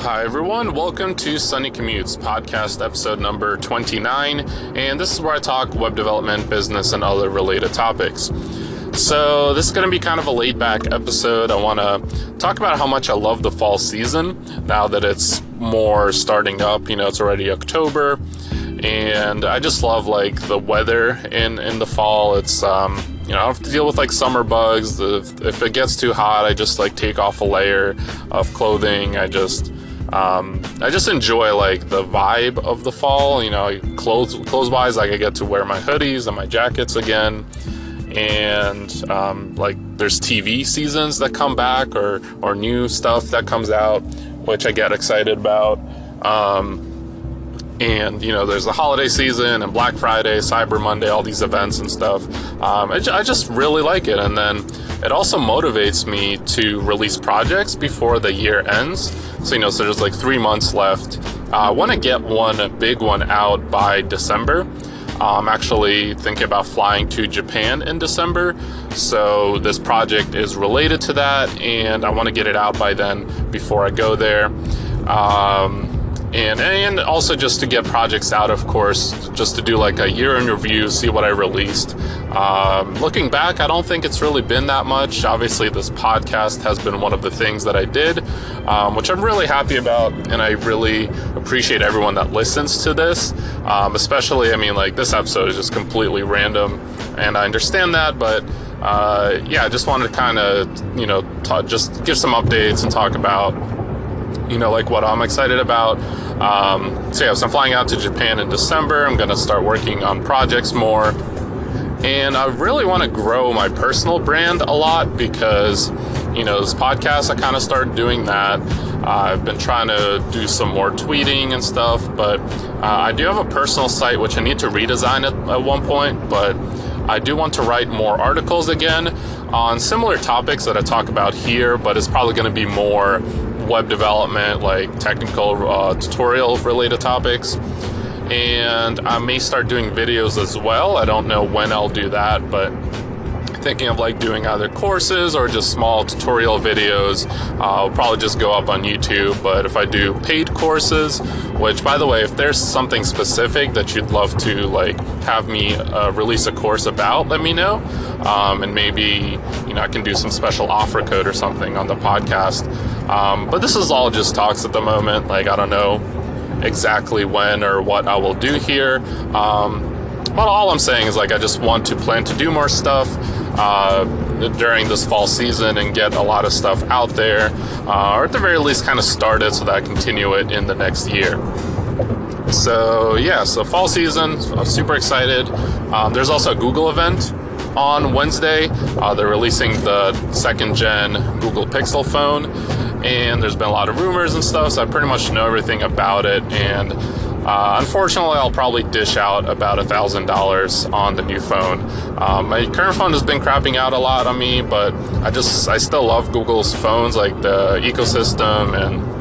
Hi, everyone. Welcome to Sunny Commutes, podcast episode number 29. And this is where I talk web development, business, and other related topics. So, this is going to be kind of a laid back episode. I want to talk about how much I love the fall season now that it's more starting up. You know, it's already October. And I just love like the weather in, in the fall. It's, um, you know, I don't have to deal with like summer bugs. If, if it gets too hot, I just like take off a layer of clothing. I just, um, I just enjoy like the vibe of the fall. You know, clothes clothes wise, like I get to wear my hoodies and my jackets again, and um, like there's TV seasons that come back or or new stuff that comes out, which I get excited about. Um, and you know there's the holiday season and black friday cyber monday all these events and stuff. Um, just really like it. And then it also motivates me to release projects before the year ends. So you know so there's like three months left. Uh, i want to get one big one out by december. I'm actually thinking about flying to Japan in December. So, this project is related to that, and I want to get it out by then before I go there. Um, and and also just to get projects out of course just to do like a year in review see what i released. Um, looking back i don't think it's really been that much. Obviously this podcast has been one of the things that i did um, which i'm really happy about and i really appreciate everyone that listens to this. Um, especially i mean like this episode is just completely random and i understand that but uh, yeah i just wanted to kind of you know just give some updates and talk about you know, like what I'm excited about. Um, so yeah, so I'm flying out to Japan in December. I'm going to start working on projects more. And I really want to grow my personal brand a lot because, you know, this podcast, I kind of started doing that. Uh, I've been trying to do some more tweeting and stuff, but uh, I do have a personal site which I need to redesign at, at one point, but I do want to write more articles again on similar topics that I talk about here, but it's probably going to be more web development, like technical uh, tutorial related topics. And I may start doing videos as well. I don't know when I'll do that, but thinking of like doing either courses or just small tutorial videos. Uh, I'll probably just go up on YouTube. But if I do paid courses, which by the way, if there's something specific that you'd love to like have me uh, release a course about, let me know. Um, and maybe you know I can do some special offer code or something on the podcast. Um, but this is all just talks at the moment. Like I don't know exactly when or what I will do here. Um, but all I'm saying is like I just want to plan to do more stuff uh, during this fall season and get a lot of stuff out there, uh, or at the very least, kind of start it so that I continue it in the next year. So yeah, so fall season, I'm super excited. Um, there's also a Google event on Wednesday. Uh, they're releasing the second gen Google Pixel phone, and there's been a lot of rumors and stuff, so I pretty much know everything about it. And uh, unfortunately, I'll probably dish out about a thousand dollars on the new phone. Um, my current phone has been crapping out a lot on me, but I just I still love Google's phones, like the ecosystem and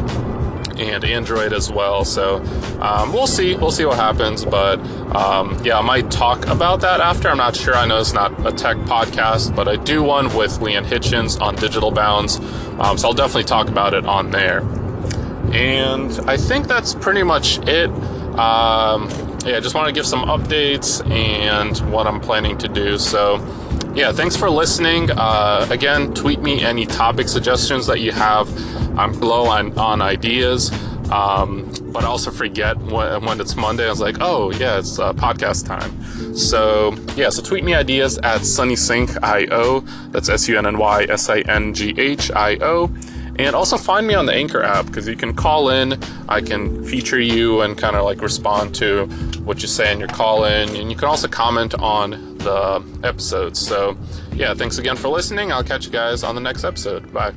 and Android as well. So um, we'll see. We'll see what happens. But um, yeah, I might talk about that after. I'm not sure. I know it's not a tech podcast, but I do one with Leanne Hitchens on Digital Bounds. Um, so I'll definitely talk about it on there. And I think that's pretty much it. Um, yeah, just want to give some updates and what I'm planning to do. So, yeah, thanks for listening. Uh, again, tweet me any topic suggestions that you have. I'm low on, on ideas. Um, but I also forget when, when, it's Monday. I was like, oh, yeah, it's uh, podcast time. So, yeah, so tweet me ideas at sunnysingh.io. That's S U N N Y S I N G H I O. And also find me on the Anchor app because you can call in. I can feature you and kind of like respond to what you say in your call in. And you can also comment on the episodes. So, yeah, thanks again for listening. I'll catch you guys on the next episode. Bye.